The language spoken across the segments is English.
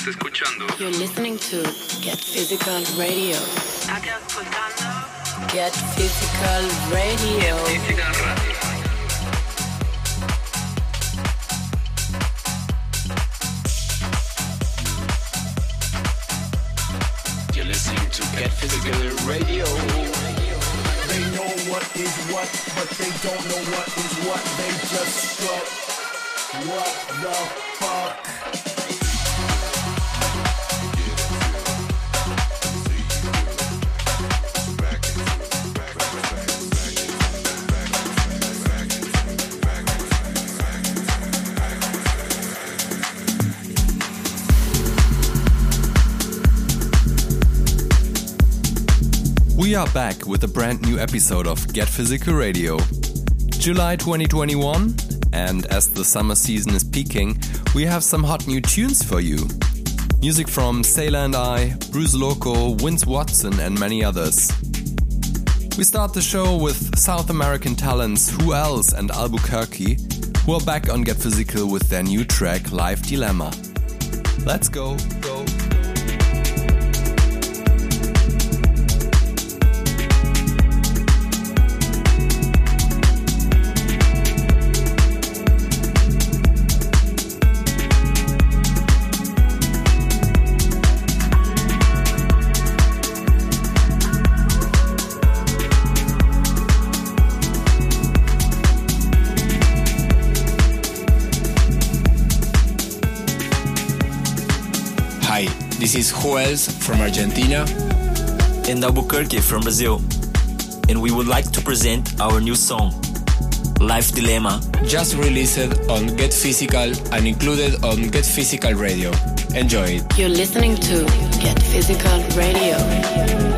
Estás escuchando. You're listening to Get Physical Radio. Get Physical Radio. Physical Radio. You're listening to Get Physical Radio. They know what is what, but they don't know what is what. They just strut. What the fuck? We are back with a brand new episode of Get Physical Radio. July 2021, and as the summer season is peaking, we have some hot new tunes for you. Music from Sailor and I, Bruce Loco, Vince Watson, and many others. We start the show with South American talents Who Else and Albuquerque, who are back on Get Physical with their new track Life Dilemma. Let's go, this is Who Else from Argentina. and Albuquerque from Brazil. And we would like to present our new song, Life Dilemma. Just released on Get Physical and included on Get Physical Radio. Enjoy it. You're listening to Get Physical Radio.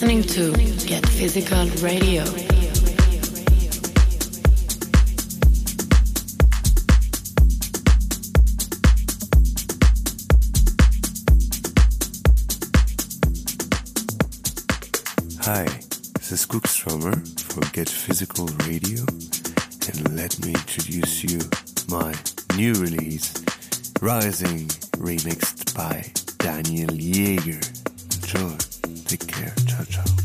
Listening to Get Physical Radio. Hi, this is Stromer for Get Physical Radio, and let me introduce you my new release, Rising, remixed by Daniel Jaeger. Enjoy. Care. Ciao, ciao.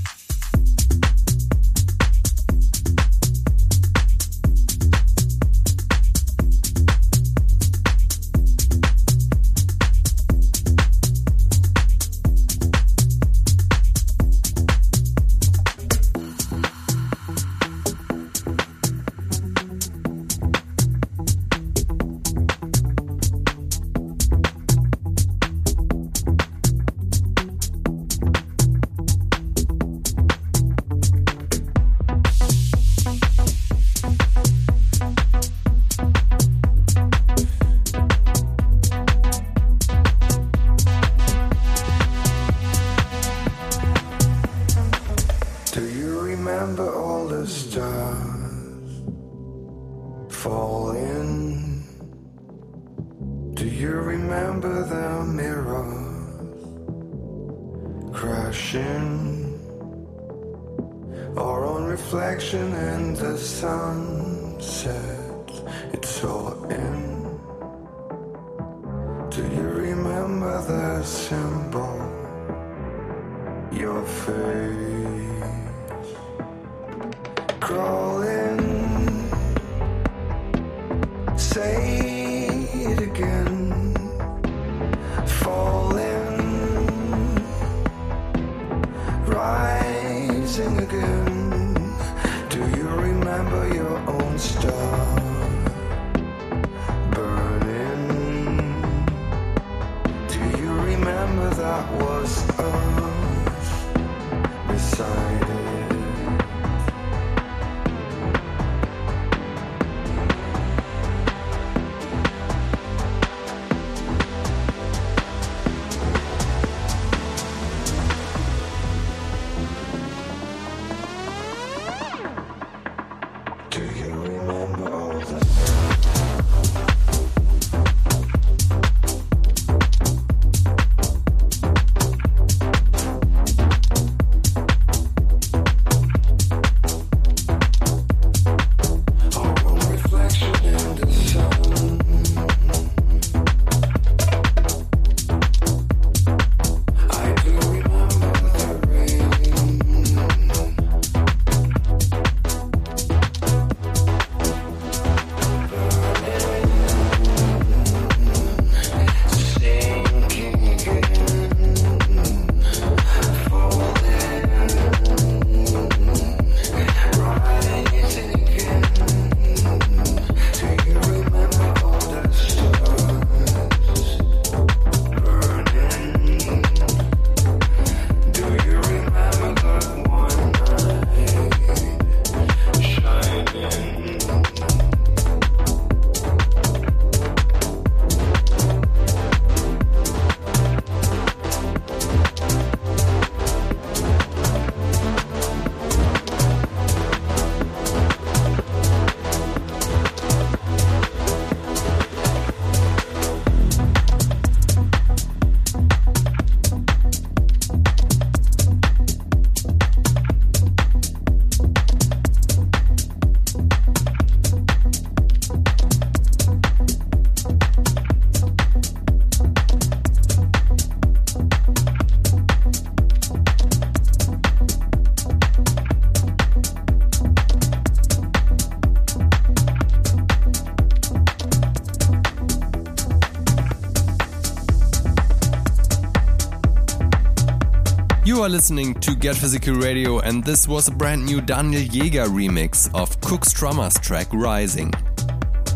Are listening to Get Physical Radio, and this was a brand new Daniel Jaeger remix of Cook Strummer's track Rising.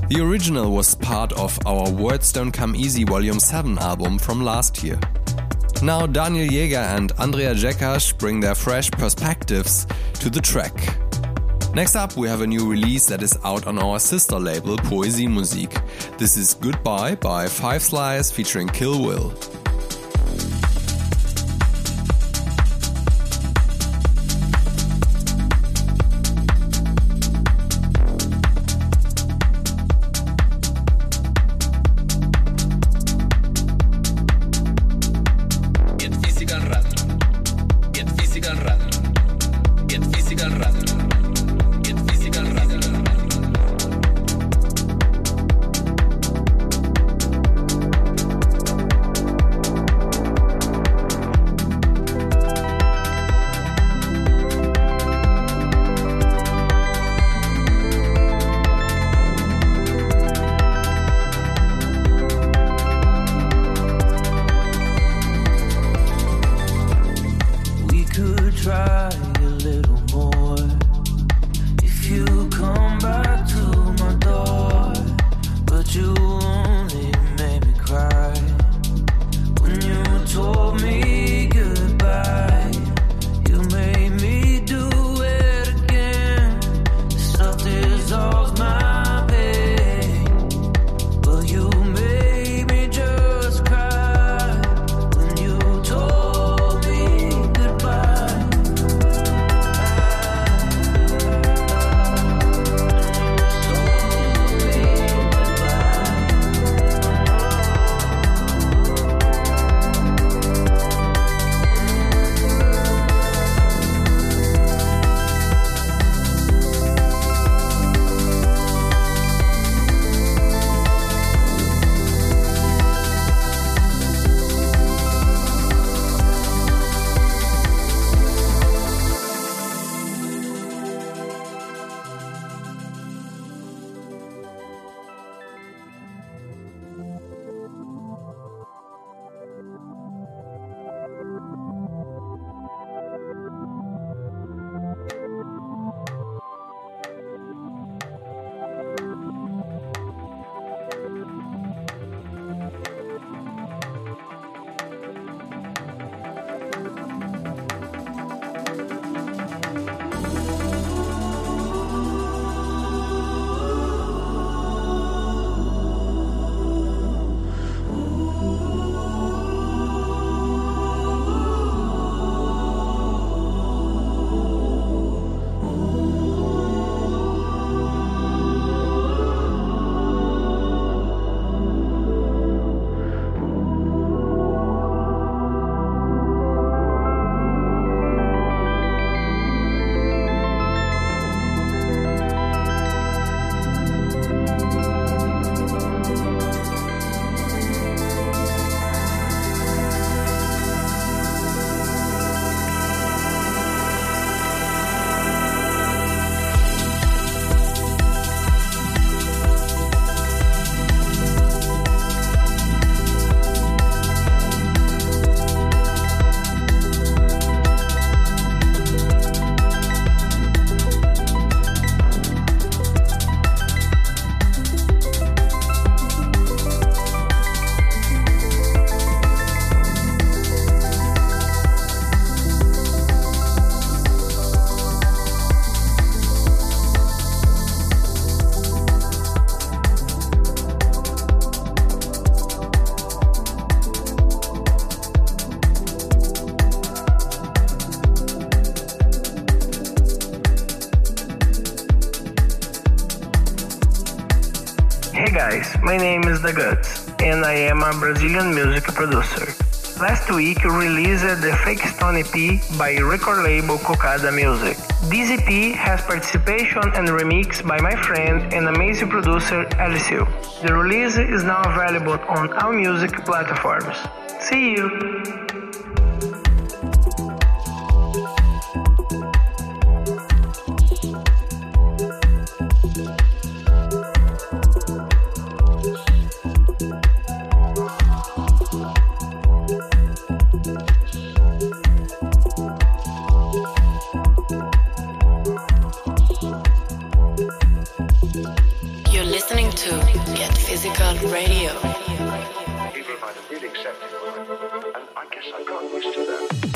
The original was part of our Words Don't Come Easy Volume 7 album from last year. Now, Daniel Jaeger and Andrea Jekash bring their fresh perspectives to the track. Next up, we have a new release that is out on our sister label Poesie Musik. This is Goodbye by Five Slice featuring Kill Will. Brazilian music producer. Last week released the Fake Stone EP by record label Cocada Music. This EP has participation and remix by my friend and amazing producer Alicio. The release is now available on all music platforms. See you! Radio. People might have been accepted, and I guess I got used to that.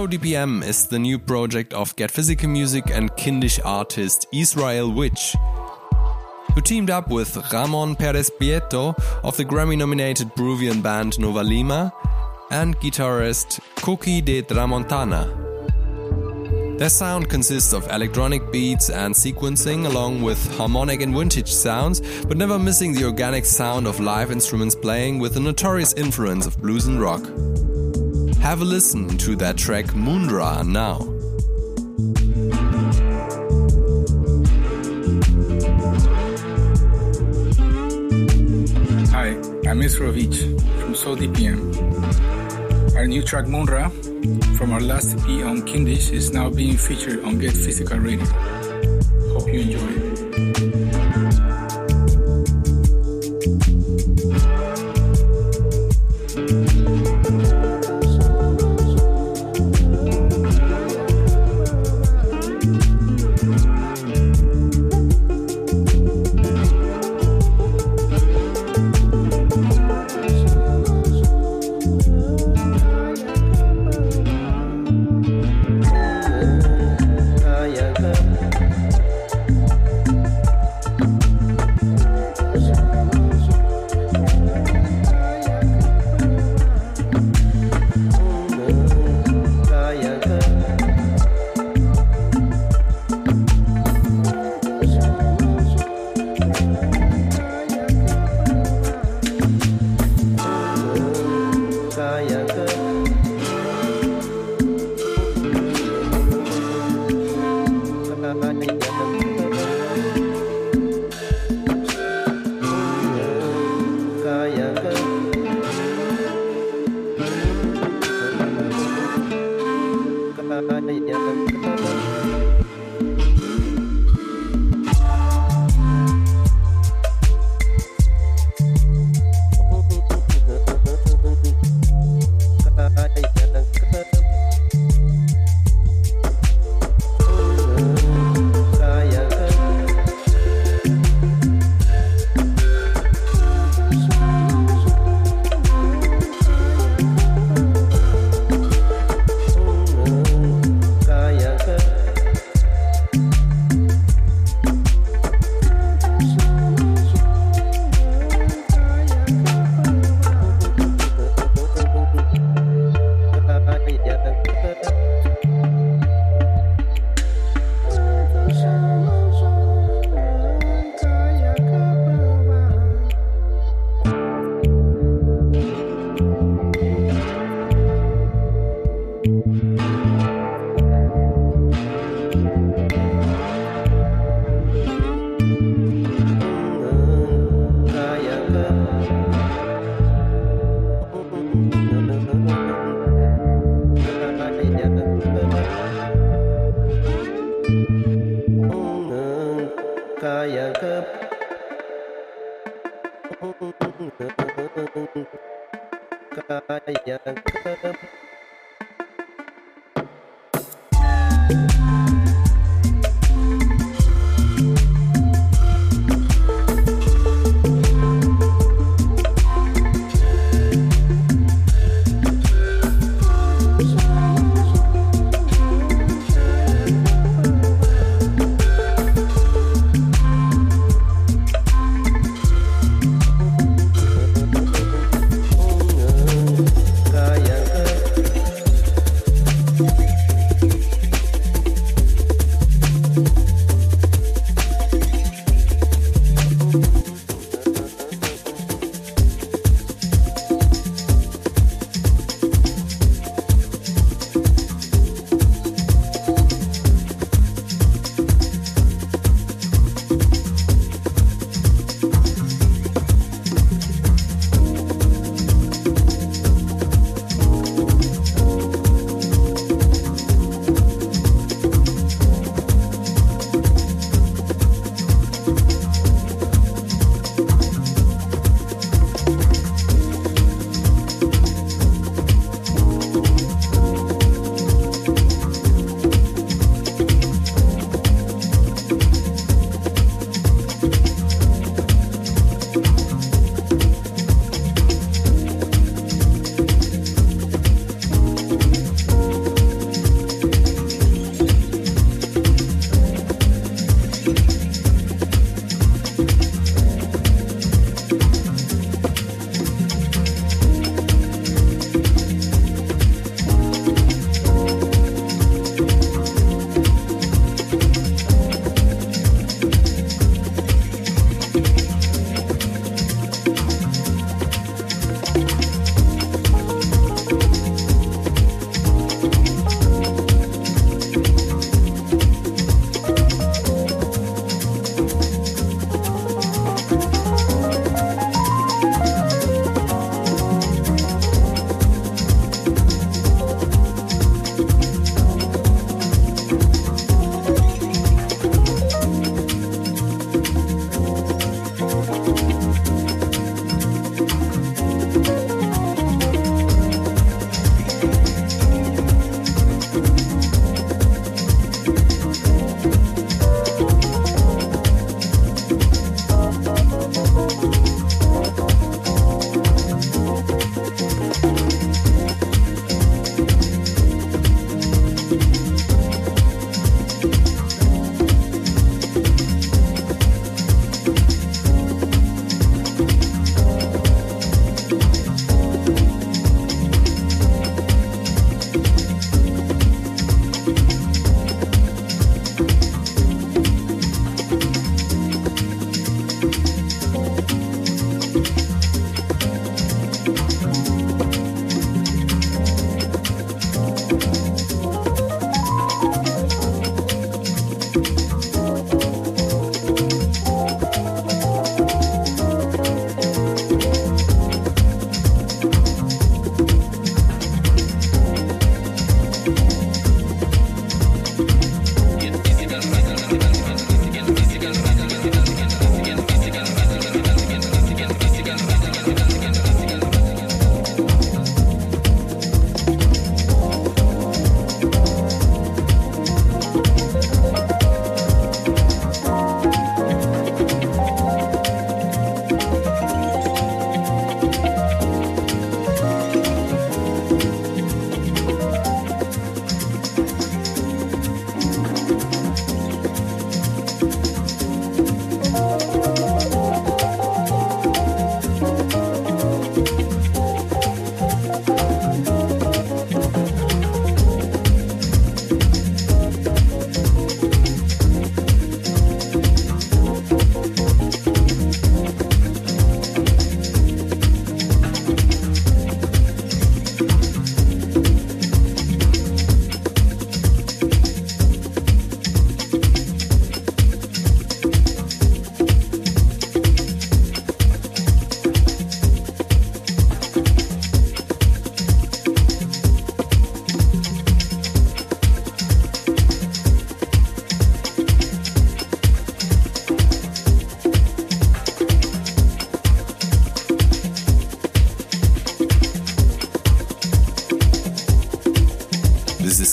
So DPM is the new project of Get Physical Music and Kindisch artist Israel Vich, who teamed up with Ramon Perez Prieto of the Grammy nominated Peruvian band Novalima and guitarist Cookie de Tramontana. Their sound consists of electronic beats and sequencing, along with harmonic and vintage sounds, but never missing the organic sound of live instruments playing with the notorious influence of blues and rock. Have a listen to that track Mundra now. Hi, I'm Isrovich from Soul DPM. Our new track Munra from our last EP on Kindisch is now being featured on Get Physical Radio. Hope you enjoy it. yang ke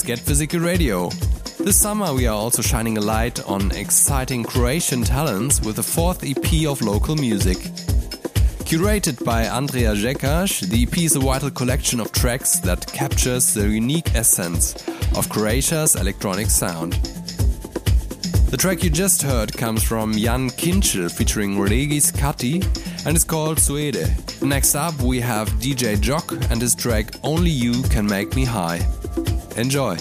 Get Physical Radio. This summer, we are also shining a light on exciting Croatian talents with the fourth EP of local music. Curated by Andrea Jekash, the EP is a vital collection of tracks that captures the unique essence of Croatia's electronic sound. The track you just heard comes from Jan Kinchel featuring Regis Kati and is called Suede. Next up, we have DJ Jock and his track Only You Can Make Me High. Enjoy!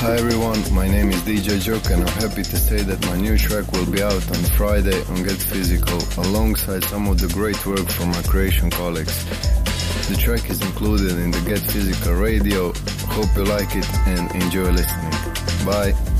Hi everyone, my name is DJ Joke and I'm happy to say that my new track will be out on Friday on Get Physical alongside some of the great work from my Croatian colleagues. The track is included in the Get Physical radio. Hope you like it and enjoy listening. Bye.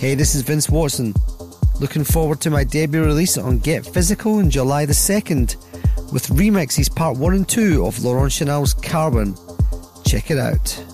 Hey, this is Vince Watson. Looking forward to my debut release on Get Physical on July the 2nd with remixes part 1 and 2 of Laurent Chanel's Carbon. Check it out.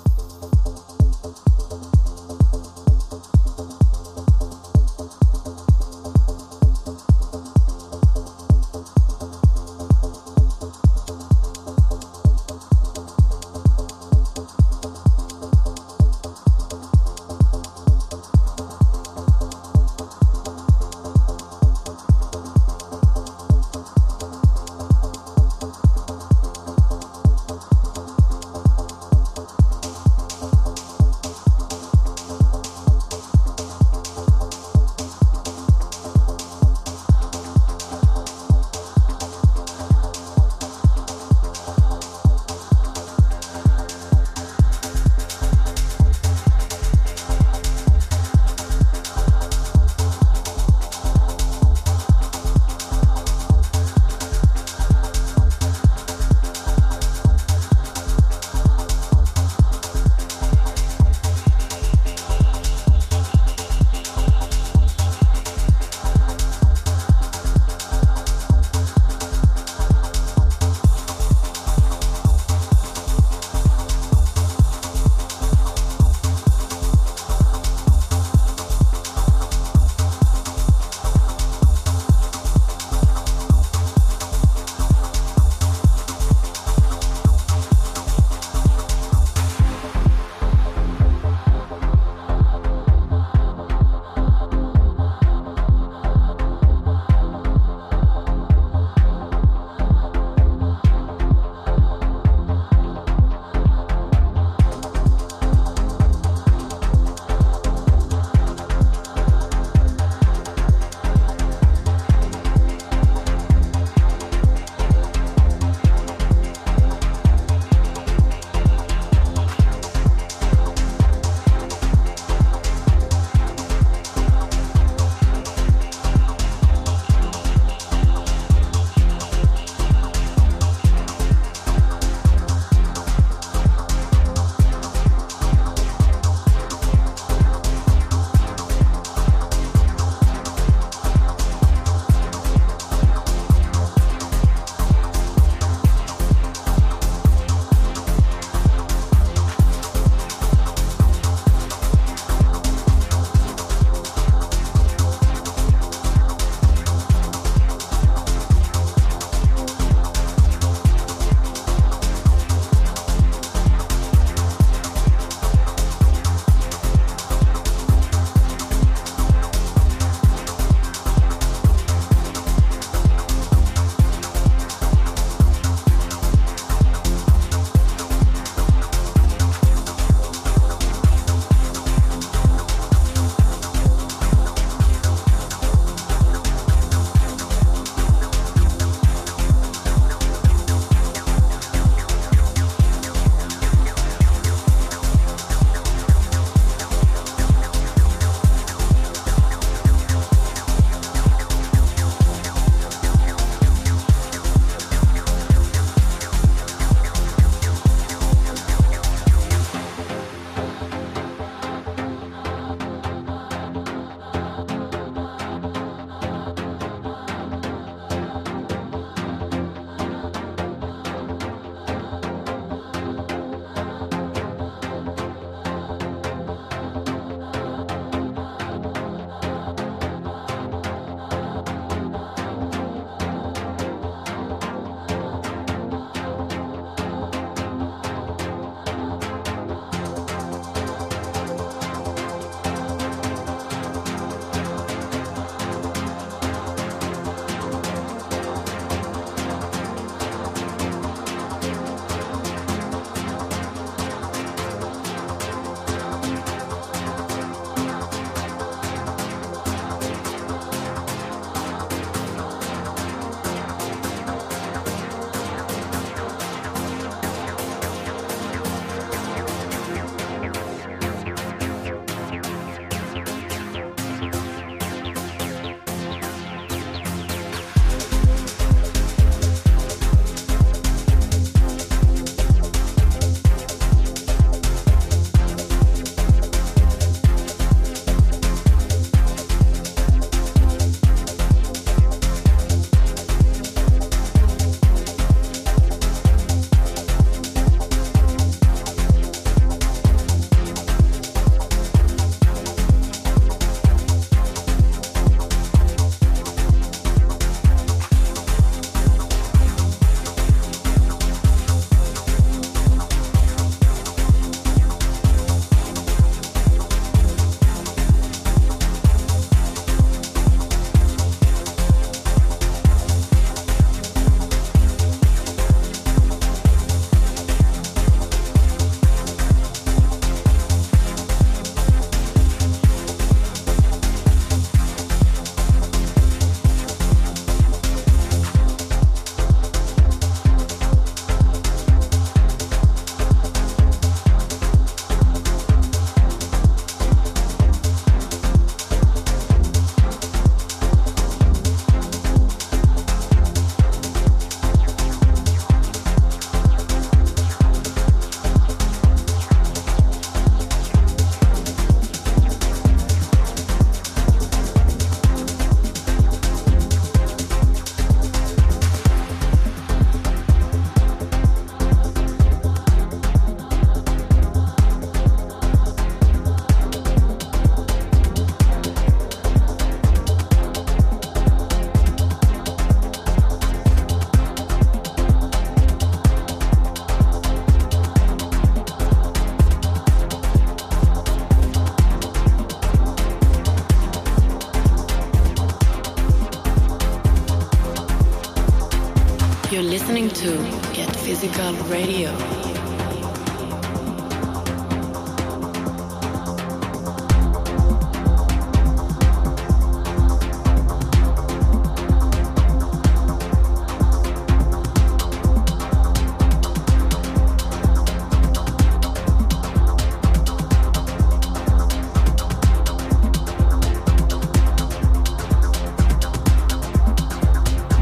Listening to Get Physical Radio.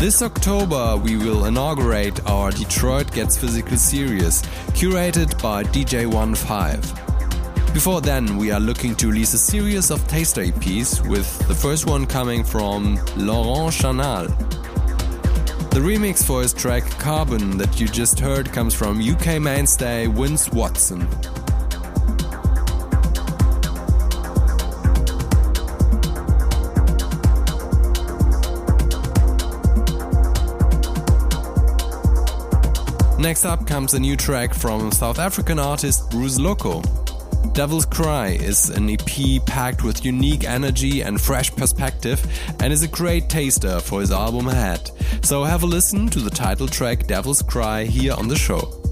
This October, we will inaugurate our Detroit Gets Physical series, curated by DJ15. Before then, we are looking to release a series of taster EPs, with the first one coming from Laurent Chanal. The remix for his track Carbon that you just heard comes from UK mainstay Vince Watson. Next up comes a new track from South African artist Bruce Loko. Devil's Cry is an EP packed with unique energy and fresh perspective and is a great taster for his album ahead. So have a listen to the title track Devil's Cry here on the show.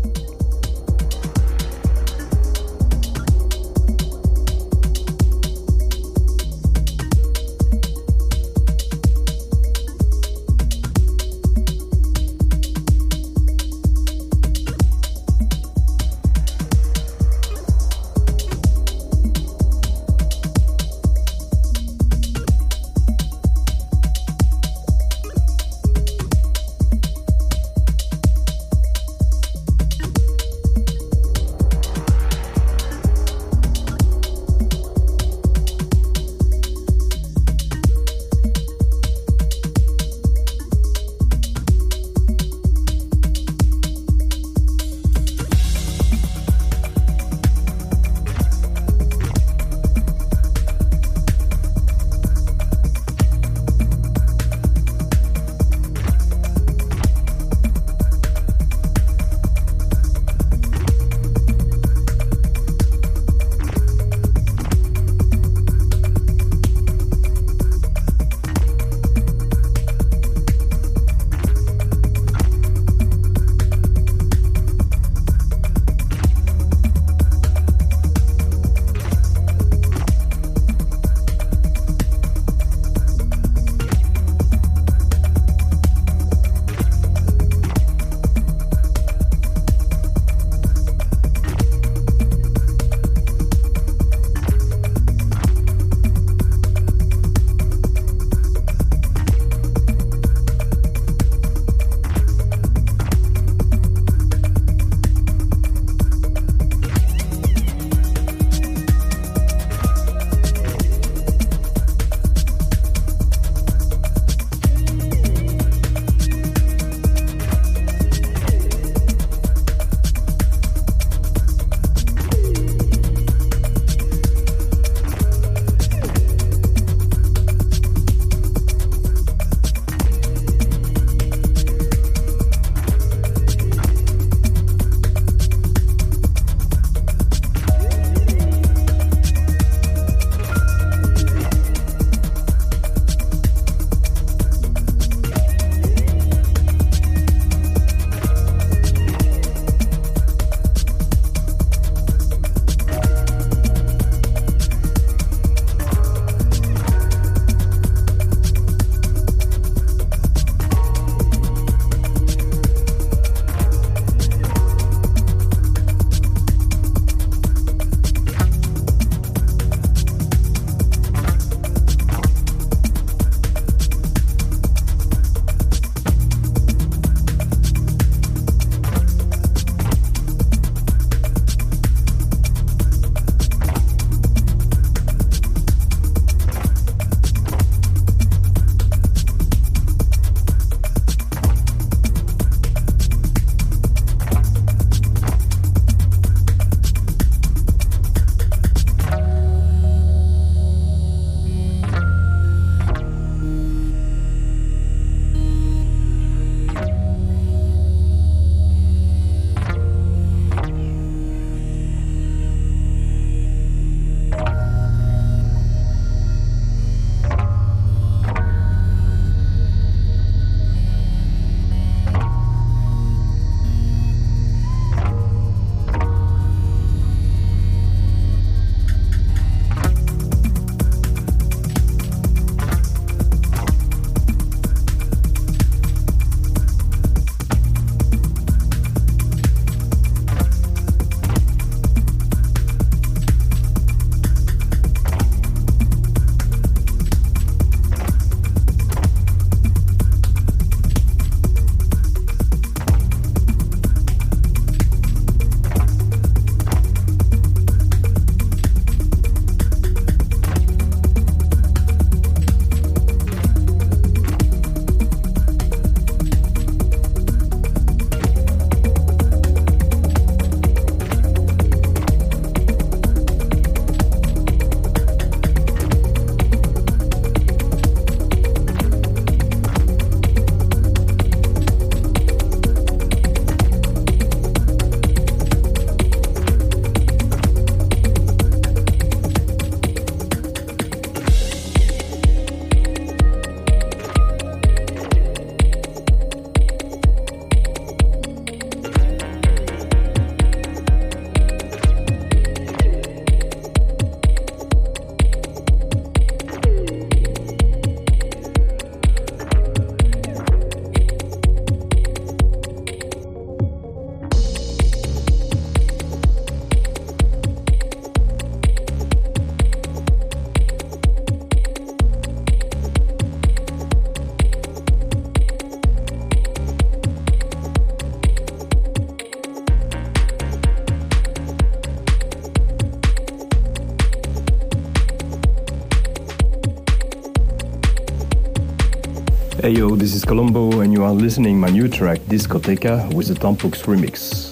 Hey yo, this is Colombo and you are listening my new track Discoteca with the Tampux remix.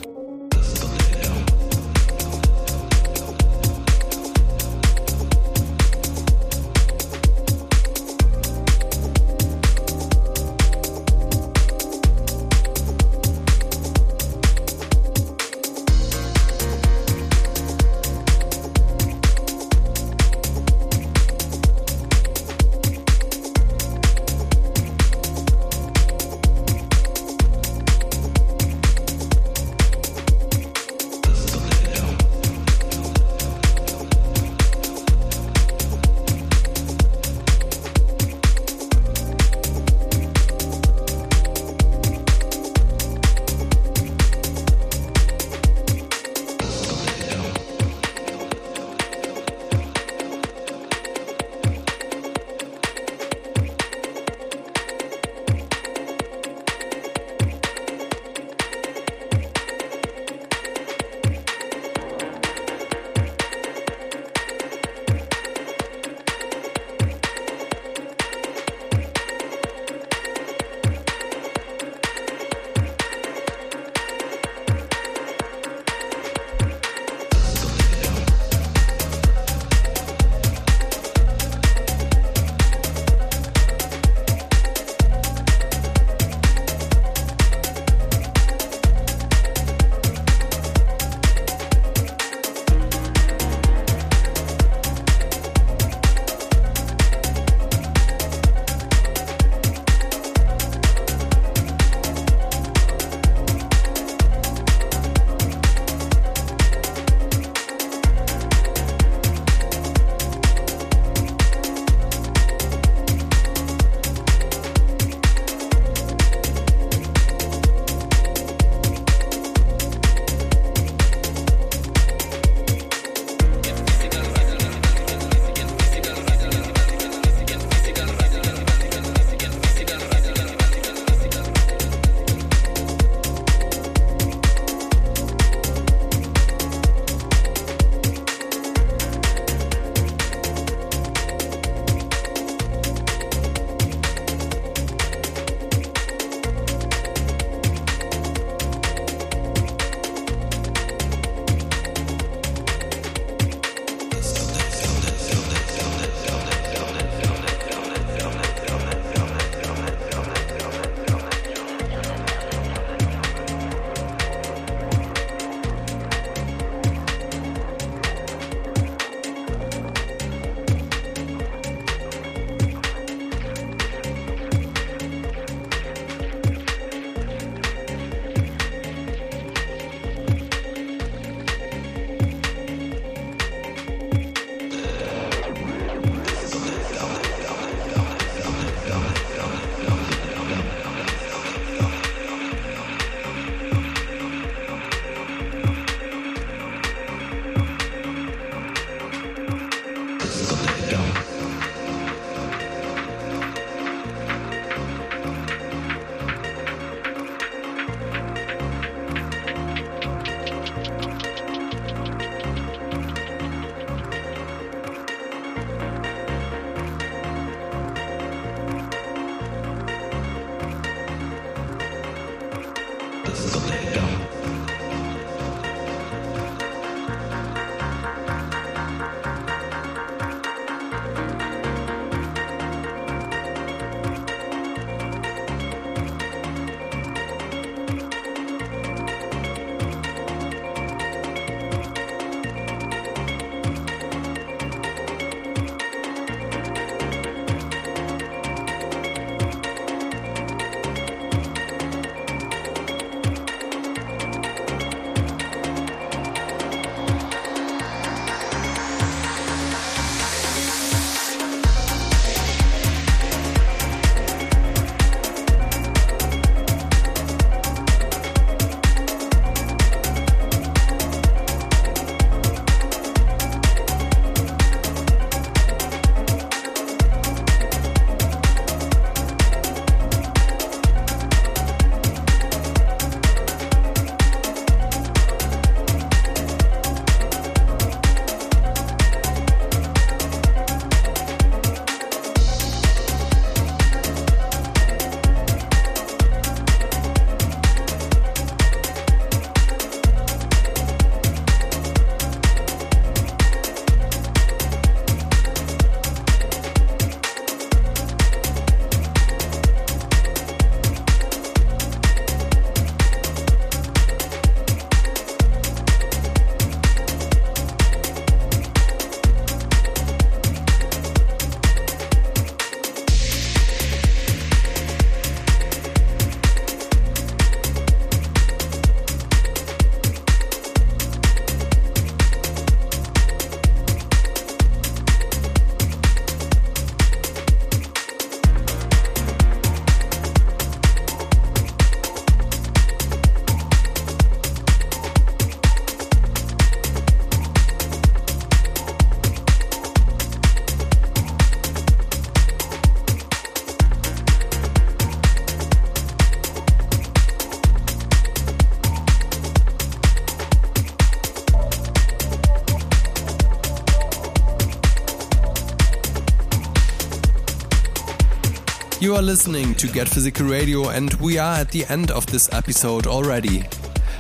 You are listening to Get Physical Radio, and we are at the end of this episode already.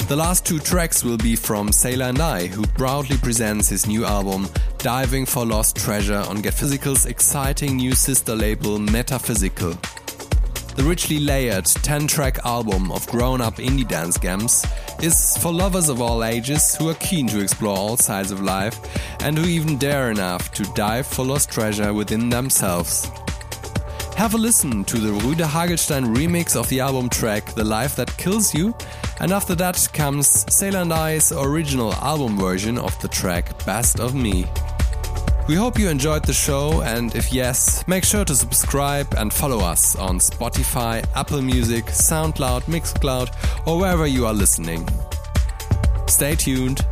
The last two tracks will be from Sailor and I, who proudly presents his new album, Diving for Lost Treasure, on Get Physical's exciting new sister label, Metaphysical. The richly layered 10 track album of grown up indie dance games is for lovers of all ages who are keen to explore all sides of life and who even dare enough to dive for lost treasure within themselves. Have a listen to the Rüde Hagelstein remix of the album track The Life That Kills You, and after that comes Sailor and I's original album version of the track Best of Me. We hope you enjoyed the show, and if yes, make sure to subscribe and follow us on Spotify, Apple Music, SoundCloud, Mixcloud, or wherever you are listening. Stay tuned.